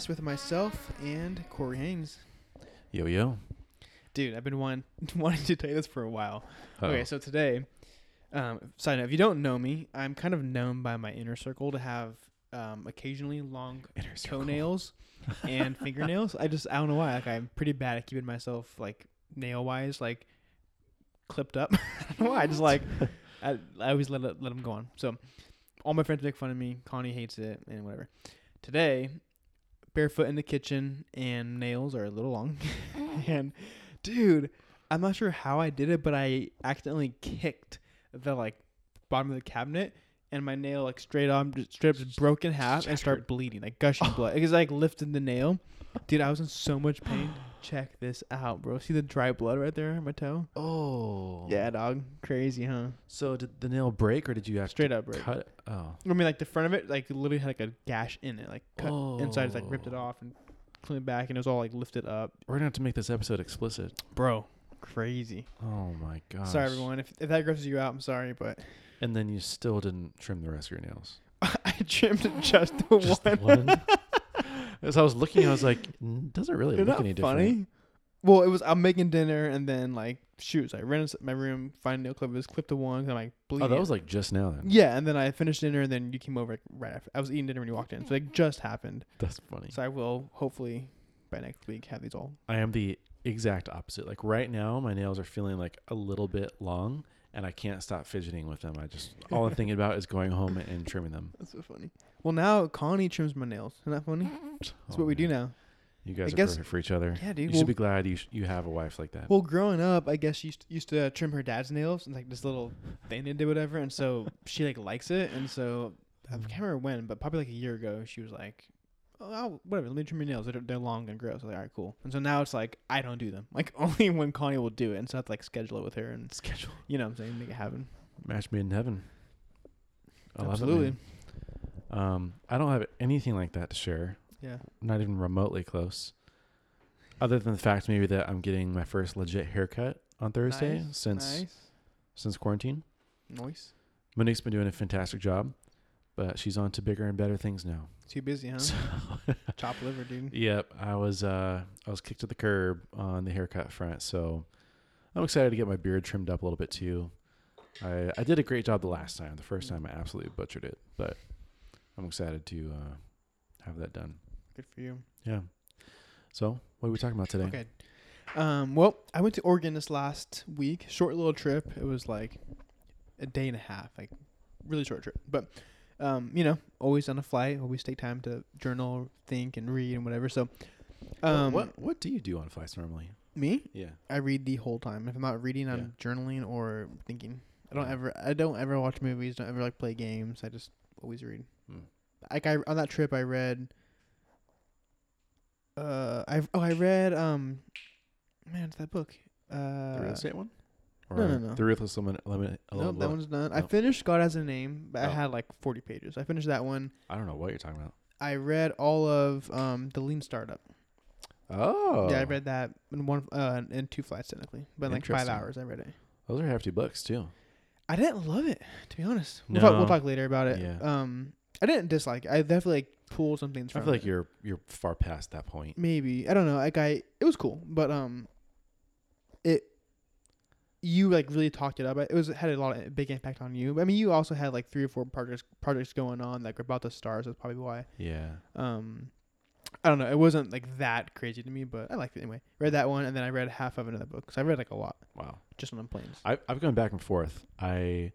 podcast with myself and Corey Haynes. Yo yo. Dude, I've been wanting, wanting to tell you this for a while. Okay, Uh-oh. so today, um, side note, if you don't know me, I'm kind of known by my inner circle to have um, occasionally long Inner toenails and fingernails. I just I don't know why. Like I'm pretty bad at keeping myself like nail wise like clipped up. I don't know why. I just like I, I always let it, let them go on. So all my friends make fun of me. Connie hates it and whatever. Today, barefoot in the kitchen and nails are a little long. and dude, I'm not sure how I did it, but I accidentally kicked the like bottom of the cabinet. And my nail, like straight on, just straight up, just broke in half and started bleeding, like gushing oh. blood. It was like lifted the nail, dude. I was in so much pain. Check this out, bro. See the dry blood right there on my toe? Oh. Yeah, dog. Crazy, huh? So did the nail break or did you have Straight up break. cut it? Oh. I mean, like the front of it, like literally had like a gash in it, like cut inside, it's like ripped it Oh. off and cleaned it back, and it was all like lifted up. We're gonna have to make this episode explicit. Bro, crazy. Oh my god. Sorry, everyone. If, if that grosses you out, I'm sorry, but And then you still didn't trim the rest of your nails. I trimmed just the Just the one. As I was looking, I was like, "Mm, doesn't really Isn't look that any different. funny? Well, it was. I'm making dinner, and then like, shoots. I ran into my room, find nail clippers, clipped the one, 'cause I'm like bleeding. Oh, that was like just now then. yeah, and then I finished dinner, and then you came over like, right after. I was eating dinner when you walked in, so like just happened. That's funny. So I will hopefully by next week have these all. I am the exact opposite. Like right now, my nails are feeling like a little bit long, and I can't stop fidgeting with them. I just all I'm thinking about is going home and trimming them. That's so funny. Well, now Connie trims my nails. Isn't that funny? That's Oh, what we do now. You guys I are guess- perfect for each other. Yeah, dude. You dude. should be glad you sh- you have a wife like that. well, growing up, I guess she used to, used to uh, trim her dad's nails and like this little thing they did, whatever. And so she like likes it, and so I Mm. can't remember when, but probably like a year ago, she was like, "Oh, whatever, let me trim your nails. They're, they're long and gross." I was like, "All right, cool." And so now it's like I don't do them. Like only when Connie will do it, and so I have to like schedule it with her, and Schedule you know what I'm saying, make it happen. match made in heaven. I love it, Absolutely. Um, I don't have anything like that to share. Yeah. Not even remotely close. Other than the fact maybe that I'm getting my first legit haircut on Thursday Nice, since nice, since quarantine. nice. Monique's been doing a fantastic job, but she's on to bigger and better things now. Too busy, huh? So, Chop liver, dude. yep, I was uh I was kicked to the curb on the haircut front, so I'm excited to get my beard trimmed up a little bit too. I I did a great job the last time. The first time I absolutely butchered it, but I'm excited to uh have that done. Good for you. Yeah. So, what are we talking about today? Okay. Um, well, I went to Oregon this last week. Short little trip. It was like a day and a half, like really short trip. But um, you know, always on a flight, always take time to journal, think, and read and whatever. So, um, what what do you do on flights normally? me? Yeah. I read the whole time. If I'm not reading, I'm journaling or thinking. I don't ever. I don't ever watch movies. Don't ever like play games. I just always read. Hmm. Like I on that trip, I read. Uh, I oh I read um, man, it's that book. Uh, The real estate one? No, no, no. The ruthless limit. limit Nope, that one's done. I no. finished God has a name, but I Oh. had like 40 pages. I finished that one. I don't know what you're talking about. I read all of um the Lean Startup. Oh. Yeah, I read that in one uh in two flights technically, but in like five Interesting. hours I read it. Those are hefty books too. I didn't love it, to be honest. We'll, talk, we'll No. talk later about it. Yeah. Um, I didn't dislike. it. I definitely like pulled some things I from. feel like it. you're you're far past that point. maybe I don't know. Like I, it was cool, but um, it you like really talked it up. It was it had a lot of big impact on you. I mean, you also had like three or four projects projects going on like about the stars. That's probably why. Yeah. Um, I don't know. It wasn't like that crazy to me, but I liked it anyway. Read that one, and then I read half of another book. So I read like a lot Wow. just on planes. I I've gone back and forth. I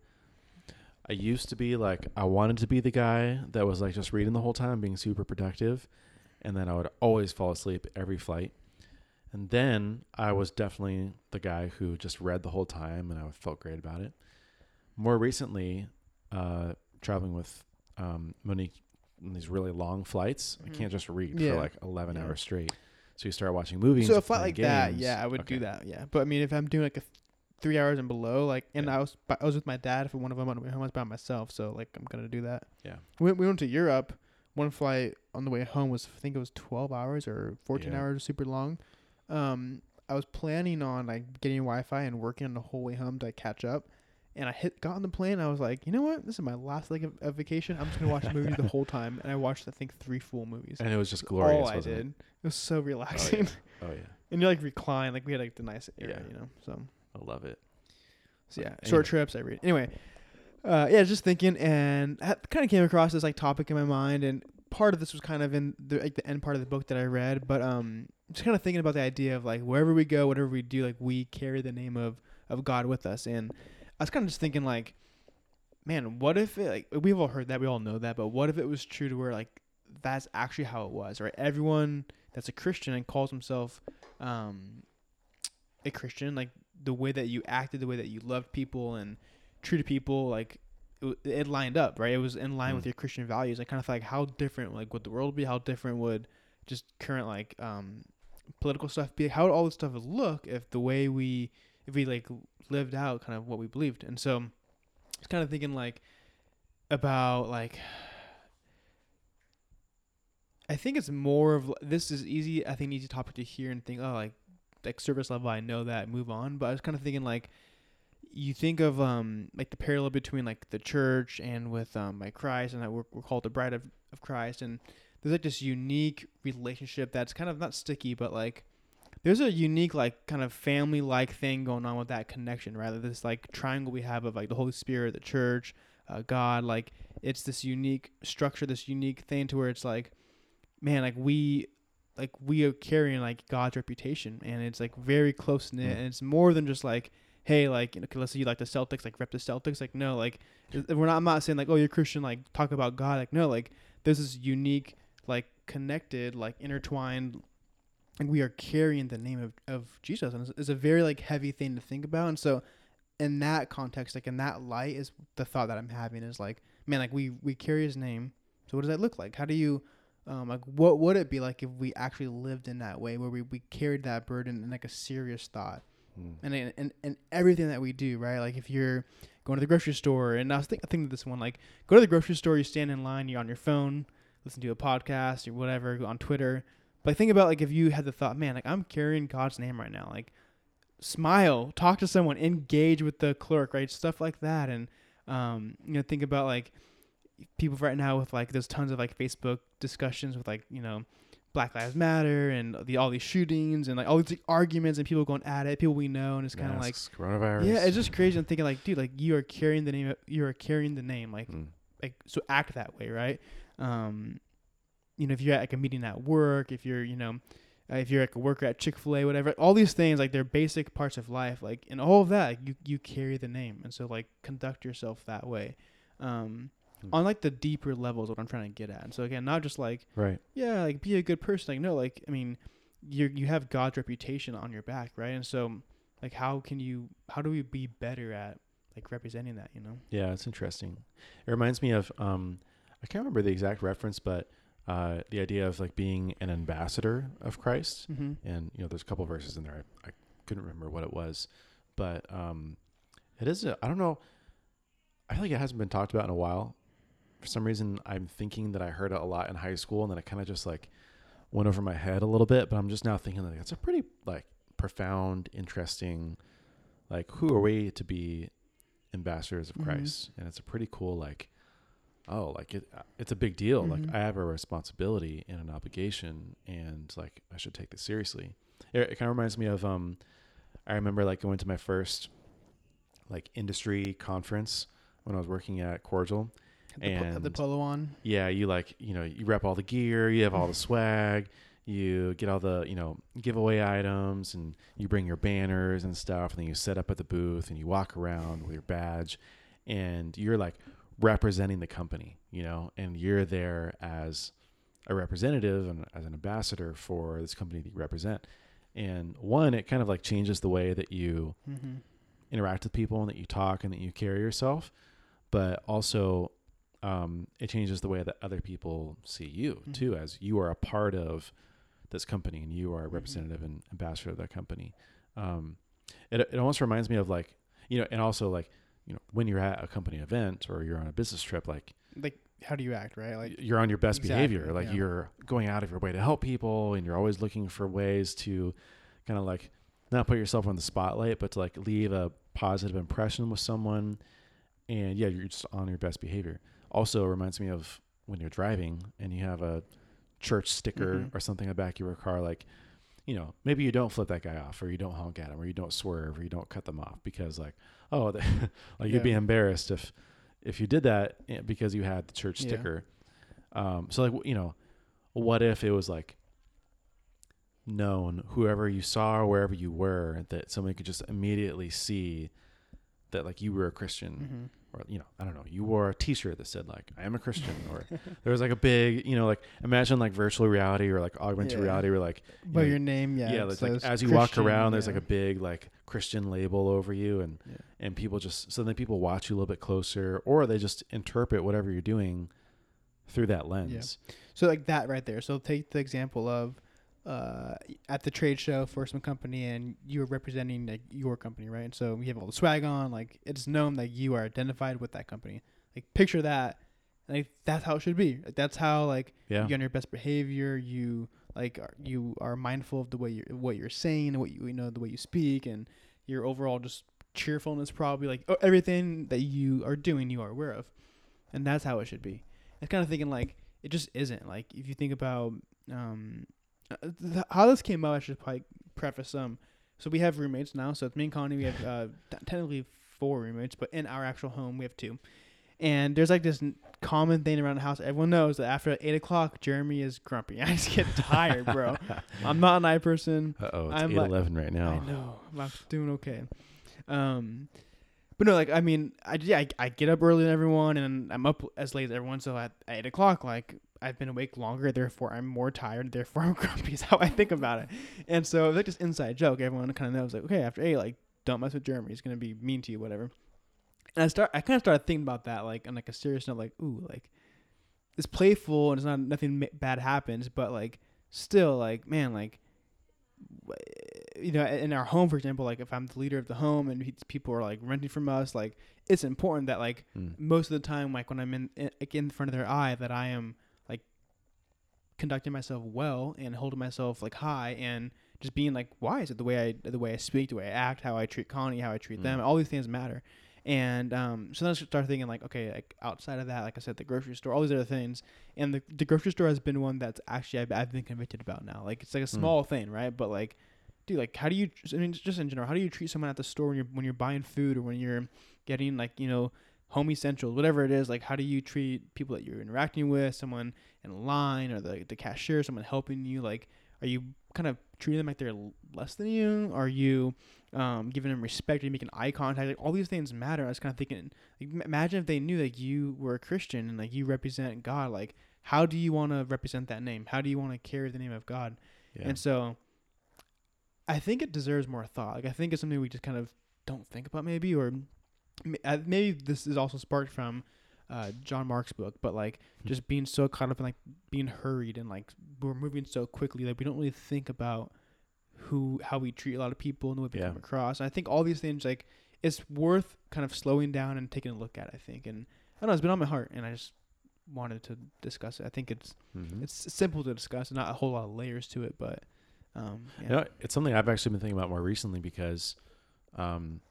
I used to be like I wanted to be the guy that was like just reading the whole time, being super productive, and then I would always fall asleep every flight. And then I was definitely the guy who just read the whole time, and I felt great about it. More recently, uh, traveling with um, Monique on these really long flights, I Mhm. can't just read Yeah. for like eleven Yeah. hours straight. So you start watching movies. So a flight like that, yeah, I would Okay. do that, yeah. But I mean, if I'm doing like a th- three hours and below, like, and Yeah. I was I was with my dad for one of them on the way home, I was by myself, so like I'm gonna do that. Yeah. We we went to Europe. One flight on the way home was I think it was 12 hours or 14 Yeah. hours, super long. Um, I was planning on like getting Wi-Fi and working on the whole way home to like, catch up, And I hit got on the plane. I was like, you know what? This is my last leg of, of vacation. I'm just gonna watch movies the whole time. And I watched I think three full movies. And it was just glorious. all I did. It? It was so relaxing. Oh yeah, and you're like recline. Like we had like the nice area, Yeah. you know. So I love it. so yeah, Anyway. short trips. I read anyway. Uh, yeah, just thinking, and I kind of came across this like topic in my mind, and part of this was kind of in the like the end part of the book that I read, but um, just kind of thinking about the idea of like wherever we go, whatever we do, like we carry the name of of God with us, and I was kind of just thinking like, man, what if it, like we've all heard that, we all know that, but what if it was true to where like that's actually how it was, right? Everyone that's a Christian and calls himself um a Christian, like the way that you acted, the way that you loved people and treated people, like it, it lined up, right? It was in line with Mm. your Christian values. I kind of like how different, like, would the world be? How different would just current like um political stuff be? How would all this stuff look if the way we, if we like lived out kind of what we believed? And so, I was kind of thinking like about like. I think it's more of this is easy. I think easy topic to hear and think, oh, like like service level, I know that, move on. But I was kind of thinking like, you think of um like the parallel between like the church and with um like Christ, and that we're, we're called the bride of, of Christ, and there's like this unique relationship that's kind of not sticky, but like there's a unique like kind of family like thing going on with that connection, rather this like triangle we have of like the Holy Spirit, the church, uh, God, like it's this unique structure, this unique thing to where it's like, man, like we like we are carrying like God's reputation, and it's like very close knit, Mm. and it's more than just like, hey, like you know, let's say you like the Celtics, like rep the Celtics, like no, like we're not. I'm not saying like, oh, you're Christian, like talk about God, like no, like there's this is unique, like connected, like intertwined. And we are carrying the name of, of Jesus, and it's, it's a very like heavy thing to think about. And so, in that context, like in that light, is the thought that I'm having is like, man, like we we carry His name. So what does that look like? How do you um, like what would it be like if we actually lived in that way where we, we carried that burden in like a serious thought Mm. and, and and everything that we do right like if you're going to the grocery store and i was think, thinking of this one like go to the grocery store you stand in line you're on your phone listen to a podcast or whatever on twitter but think about like if you had the thought man like i'm carrying god's name right now like smile talk to someone engage with the clerk right stuff like that and um you know think about like people right now with like there's tons of like facebook discussions with like you know Black Lives Matter and the all these shootings and like all these arguments and people going at it, people we know, and it's kind of like coronavirus. yeah, it's just crazy. I'm thinking like, dude, like you are carrying the name, you are carrying the name, like Mm. like so act that way, right? Um, you know, if you're at like a meeting at work, if you're you know, uh, if you're like a worker at Chick Fil A, whatever, all these things like they're basic parts of life, like and all of that, like, you you carry the name, and so like conduct yourself that way. Um, Hmm. on like the deeper levels, what I'm trying to get at. And so again, not just like right. yeah, like be a good person. Like no, like I mean, you you have God's reputation on your back, right? And so like how can you how do we be better at like representing that, you know? Yeah, it's interesting. It reminds me of um, I can't remember the exact reference, but uh, the idea of like being an ambassador of Christ. Mm-hmm. and you know there's a couple verses in there I, I couldn't remember what it was but um it is a, i don't know i feel like it hasn't been talked about in a while for some reason i'm thinking that i heard it a lot in high school and then it kind of just like went over my head a little bit but i'm just now thinking like it's a pretty like profound interesting like who are we to be ambassadors of Mhm. christ and it's a pretty cool like oh like it it's a big deal Mhm. like i have a responsibility and an obligation and like i should take this seriously it, it kind of reminds me of um i remember like going to my first like industry conference when i was working at cordial the, po- the polo on. yeah you like you know you rep all the gear you have all the swag you get all the you know giveaway items and you bring your banners and stuff and then you set up at the booth and you walk around with your badge and you're like representing the company you know and you're there as a representative and as an ambassador for this company that you represent and one it kind of like changes the way that you Mm-hmm. interact with people and that you talk and that you carry yourself, but also um, it changes the way that other people see you Mhm. too, as you are a part of this company and you are a representative and ambassador of that company. Um, it it almost reminds me of like you know, and also like you know when you're at a company event or you're on a business trip, like Like how do you act, right? Like you're on your best Exactly, behavior. Like yeah. you're going out of your way to help people and you're always looking for ways to kind of like not put yourself on the spotlight, but to like leave a positive impression with someone, and yeah, you're just on your best behavior. Also, it reminds me of when you're driving and you have a church sticker Mhm. or something in the back of your car, like, you know, maybe you don't flip that guy off, or you don't honk at him, or you don't swerve, or you don't cut them off because, like, oh, like you'd be embarrassed if if you did that eh, because you had the church Yeah. sticker. Um, so like, you know, what if it was like known whoever you saw or wherever you were that somebody could just immediately see that like you were a Christian Mhm. or you know I don't know you wore a T-shirt that said like I am a Christian or there was like a big you know like imagine like virtual reality or like augmented Yeah. reality where like By know, your name, yeah. yeah, it it's like as you walk around there's yeah. like a big like Christian label over you and Yeah. and people just so then people watch you a little bit closer or they just interpret whatever you're doing through that lens So like that right there. So take the example of uh, at the trade show for some company and you are representing like your company, right? And so you have all the swag on, like it's known that you are identified with that company. Like picture that. Like that's how it should be. Like, that's how like yeah you're on your best behavior. You like are, you are mindful of the way you're what you're saying and what you, you know the way you speak and your overall just cheerfulness probably like oh, everything that you are doing you are aware of, and that's how it should be. I'm kind of thinking like it just isn't like if you think about um uh, how this came out. I should probably preface some. So we have roommates now. So it's me and Connie. We have uh, t- technically four roommates, but in our actual home we have two. And there's like this n- common thing around the house. Everyone knows that after eight o'clock, Jeremy is grumpy. I just get tired, bro. I'm not a night person. Uh oh, it's I'm eight like- eleven right now. I know. I'm doing okay. Um, but no, like I mean, I yeah, I, I get up earlier than everyone, and I'm up as late as everyone. So at, at eight o'clock, like I've been awake longer, therefore I'm more tired. Therefore I'm grumpy. Is how I think about it. And so it's like this inside joke. Everyone kind of knows, like, okay, after eight, like don't mess with Jeremy. He's gonna be mean to you, whatever. And I start, I kind of started thinking about that, like on like a serious note, like, ooh, like it's playful and it's not nothing bad happens, but like still, like man, like you know, in our home, for example, like if I'm the leader of the home and people are like renting from us, like it's important that like Mm. most of the time, like when I'm in in, like, in front of their eye, that I am conducting myself well and holding myself like high and just being like wise at the way I the way I speak, the way I act, how I treat Connie, how I treat them. Mm. All these things matter. And um, so then I start thinking like, okay, like outside of that, like I said, the grocery store, all these other things, and the the grocery store has been one that's actually I've, I've been convicted about now. Like it's like a small thing, right? But like, dude, like how do you? I mean, just in general, how do you treat someone at the store when you're when you're buying food or when you're getting like you know home essentials, whatever it is? Like how do you treat people that you're interacting with, someone in line or the the cashier, someone helping you? Like, are you kind of treating them like they're less than you? Are you um, giving them respect? Are you making eye contact? Like all these things matter. I was kind of thinking, like, imagine if they knew that you were a Christian and like you represent God. Like, how do you want to represent that name? How do you want to carry the name of God? Yeah. And so, I think it deserves more thought. Like, I think it's something we just kind of don't think about, maybe, or maybe this is also sparked from uh, John Mark's book, but like Hmm. just being so caught up in like being hurried and like we're moving so quickly, like we don't really think about who how we treat a lot of people and the way we Yeah. come across. And I think all these things like it's worth kind of slowing down and taking a look at. I think, and I don't know, it's been on my heart, and I just wanted to discuss it. I think it's Mhm. it's simple to discuss, not a whole lot of layers to it, but um, yeah. You know, it's something I've actually been thinking about more recently because, um,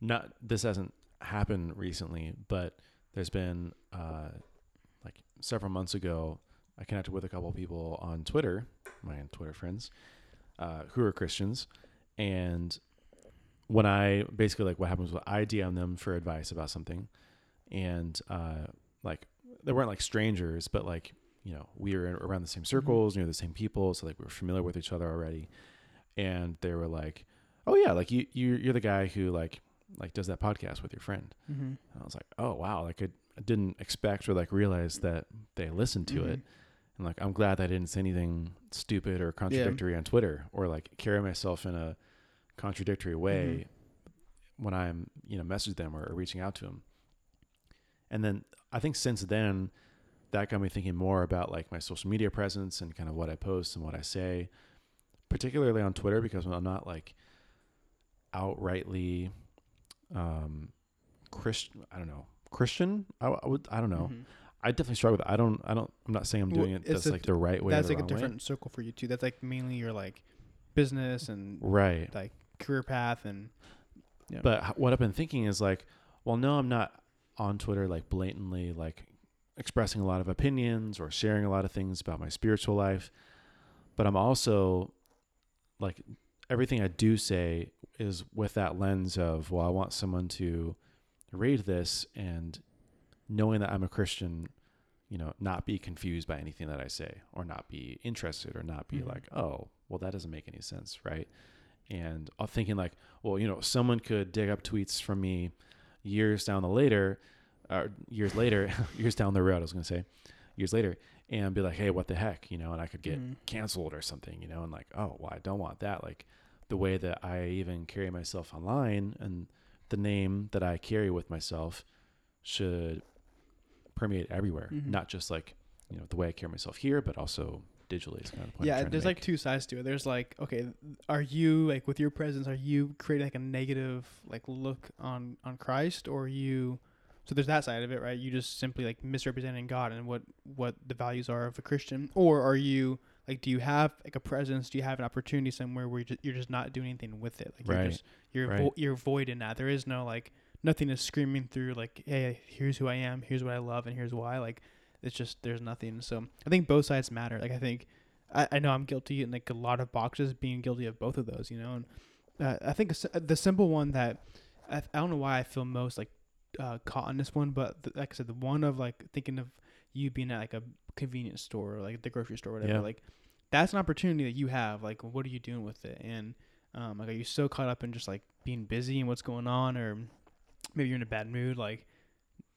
not this hasn't happened recently, but there's been uh, like several months ago, I connected with a couple people on Twitter, my Twitter friends, uh, who are Christians, and when I basically like what happens was I DM them for advice about something, and uh, like they weren't like strangers, but like you know we were around the same circles, near the same people, so like we were familiar with each other already, and they were like, "Oh yeah, like you you you're the guy who like like does that podcast with your friend." Mm-hmm. And I was like, "Oh wow!" Like I, I didn't expect or like realize that they listened to it, and like I'm glad that I didn't say anything stupid or contradictory on Twitter or like carry myself in a contradictory way when I'm you know message them or, or reaching out to them. And then I think since then, that got me thinking more about like my social media presence and kind of what I post and what I say, particularly on Twitter because I'm not like outrightly um Christian. I don't know Christian. I, I would. I don't know. Mhm. I definitely struggle with. It. I don't. I don't. I'm not saying I'm Well, doing it. That's a like the right way. That's like a wrong way. different circle for you too. That's like mainly your like business and Right. like career path and Yeah. But what I've been thinking is like, well, no, I'm not on Twitter like blatantly like expressing a lot of opinions or sharing a lot of things about my spiritual life, but I'm also like everything I do say is with that lens of, well, I want someone to read this and knowing that I'm a Christian, you know, not be confused by anything that I say or not be interested or not be Mhm. like, oh, well, that doesn't make any sense, right? And I'm thinking like, well, you know, someone could dig up tweets from me years down the later, or years later, years down the road, I was going to say, years later, and be like, hey, what the heck, you know, and I could get Mhm. canceled or something, you know, and like, oh, well, I don't want that. Like the way that I even carry myself online and the name that I carry with myself should permeate everywhere, Mhm. not just like, you know, the way I carry myself here, but also digitally. Is kind of the point yeah there's like two sides to it there's like okay are you like with your presence are you creating like a negative like look on on christ or are you so there's that side of it right you just simply like misrepresenting god and what what the values are of a christian or are you like do you have like a presence do you have an opportunity somewhere where you're just, you're just not doing anything with it like Right. you're just you're Right. vo- you're void in that there is no like nothing is screaming through like hey here's who i am here's what i love and here's why like it's just there's nothing so i think both sides matter like i think I, I know I'm guilty in like a lot of boxes, being guilty of both of those, you know. And uh, I think the simple one that I, I don't know why I feel most like uh, caught on this one, but th- like I said, the one of like thinking of you being at like a convenience store or like the grocery store, or whatever. Yeah. Like that's an opportunity that you have. Like, what are you doing with it? And um, like, are you so caught up in just like being busy and what's going on, or maybe you're in a bad mood? Like,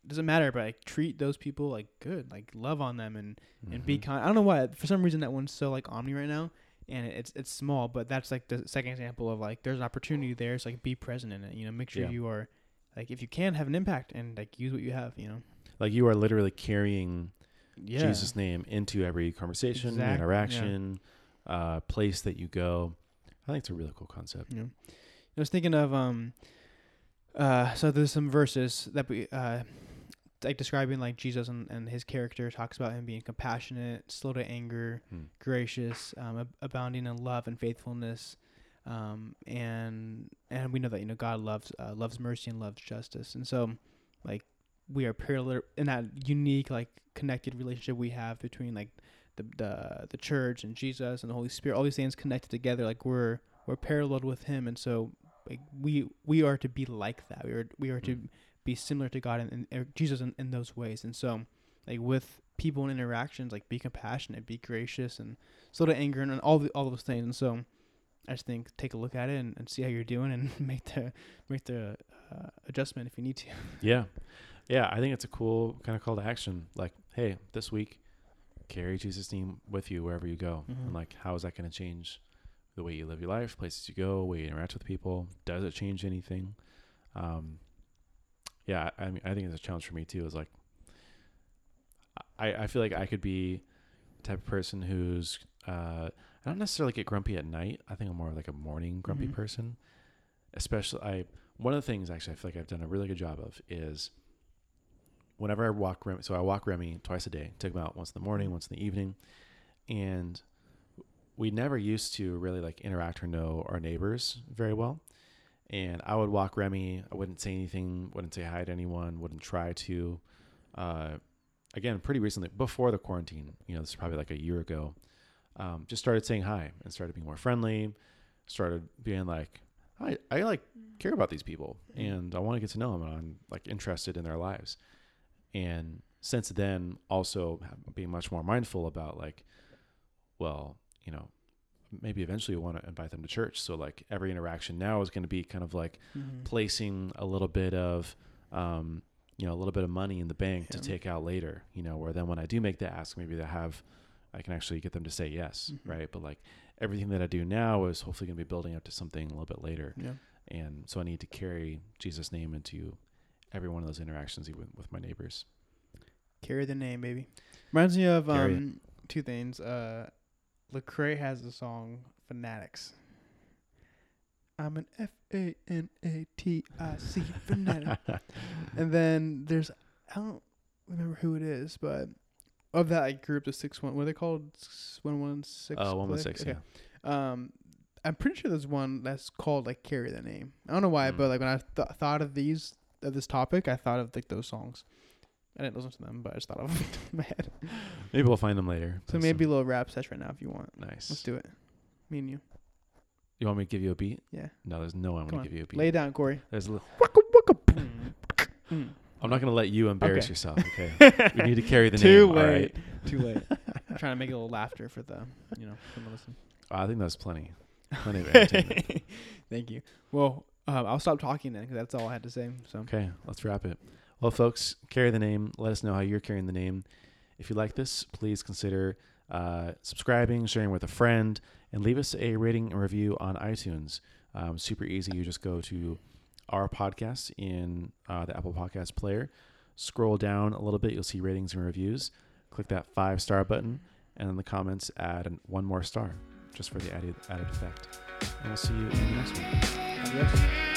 doesn't matter, but like treat those people like good, like love on them and and be Mhm. kind. I don't know why. For some reason, that one's so like omni right now, and it's it's small, but that's like the second example of like there's an opportunity there. So like be present in it. You know, make sure Yeah. you are like if you can have an impact and like use what you have. You know, like you are literally carrying yeah. Jesus' name into every conversation, Exact- yeah. interaction, uh, place that you go. I think it's a really cool concept. Know, I was thinking of um, uh, so there's some verses that we uh, like describing like Jesus and, and his character talks about him being compassionate, slow to anger, Hmm. gracious, um, ab- abounding in love and faithfulness, um, and and we know that you know God loves uh, loves mercy and loves justice, and so like we are parallel in that unique like connected relationship we have between like the the the church and Jesus and the Holy Spirit, all these things connected together, like we're we're paralleled with Him, and so like we we are to be like that. We are we are to Mm. be similar to God and, and er, Jesus in, in those ways, and so like with people and interactions, like be compassionate, be gracious, and slow to anger, and, and all the, all those things. And so I just think take a look at it and, and see how you're doing, and make the make the uh, adjustment if you need to. Yeah. Yeah. I think it's a cool kind of call to action. Like, hey, this week, carry Jesus' name with you wherever you go. Mhm. And like, how is that going to change the way you live your life, places you go, way you interact with people? Does it change anything? Um, yeah. I mean, I think it's a challenge for me too. Is like, I, I feel like I could be the type of person who's, uh, I don't necessarily get grumpy at night. I think I'm more like a morning grumpy Mhm. person. Especially, I one of the things actually I feel like I've done a really good job of is whenever I walk Remy, so I walk Remy twice a day. Take him out once in the morning, once in the evening, and we never used to really like interact or know our neighbors very well. And I would walk Remy. I wouldn't say anything. Wouldn't say hi to anyone. Wouldn't try to. Uh, again, pretty recently, before the quarantine, you know, this is probably like a year ago. Um, just started saying hi and started being more friendly. Started being like, I, I like care about these people and I want to get to know them and I'm like interested in their lives. And since then, also being much more mindful about like, well, you know, maybe eventually you want to invite them to church. So like every interaction now is going to be kind of like Mm-hmm. placing a little bit of, um, you know, a little bit of money in the bank to take out later, you know, where then when I do make the ask, maybe they have, I can actually get them to say yes. Mhm. Right. But like everything that I do now is hopefully going to be building up to something a little bit later. Yeah. And so I need to carry Jesus' name into every one of those interactions, even with my neighbors. Carry the name, baby. Reminds me of Carry it. um two things. Uh, Lecrae has the song "Fanatics." I'm an F A N A T I C fanatic, and then there's I don't remember who it is, but of that like group, the six one, what are they called? S- One one six. Oh, Clique? 116, Okay. Um, I'm pretty sure there's one that's called like "Carry the Name." I don't know why, Mm. but like when I th- thought of these of this topic, I thought of like those songs. I didn't listen to them, but I just thought of them in my head. Maybe we'll find them later. So maybe a little rap session right now if you want. nice. Let's do it. Me and you. You want me to give you a beat? Yeah. No, there's no way I'm Come gonna on. give you a beat. Lay down, Corey. There's a little, Mm. I'm not gonna let you embarrass Okay. yourself. Okay. we need to carry the Too name. All right. late. Too late. I'm trying to make a little laughter for the, you know, for the listen. I think that's plenty. Plenty of entertainment. Thank you. Well, um, I'll stop talking then because that's all I had to say. So Okay, let's wrap it. Well, folks, carry the name. Let us know how you're carrying the name. If you like this, please consider uh, subscribing, sharing with a friend, and leave us a rating and review on iTunes. Um, super easy. You just go to our podcast in uh, the Apple Podcast player, scroll down a little bit, you'll see ratings and reviews. Click that five star button, and in the comments, add one more star just for the added, added effect. And we'll see you in the next one. Adios.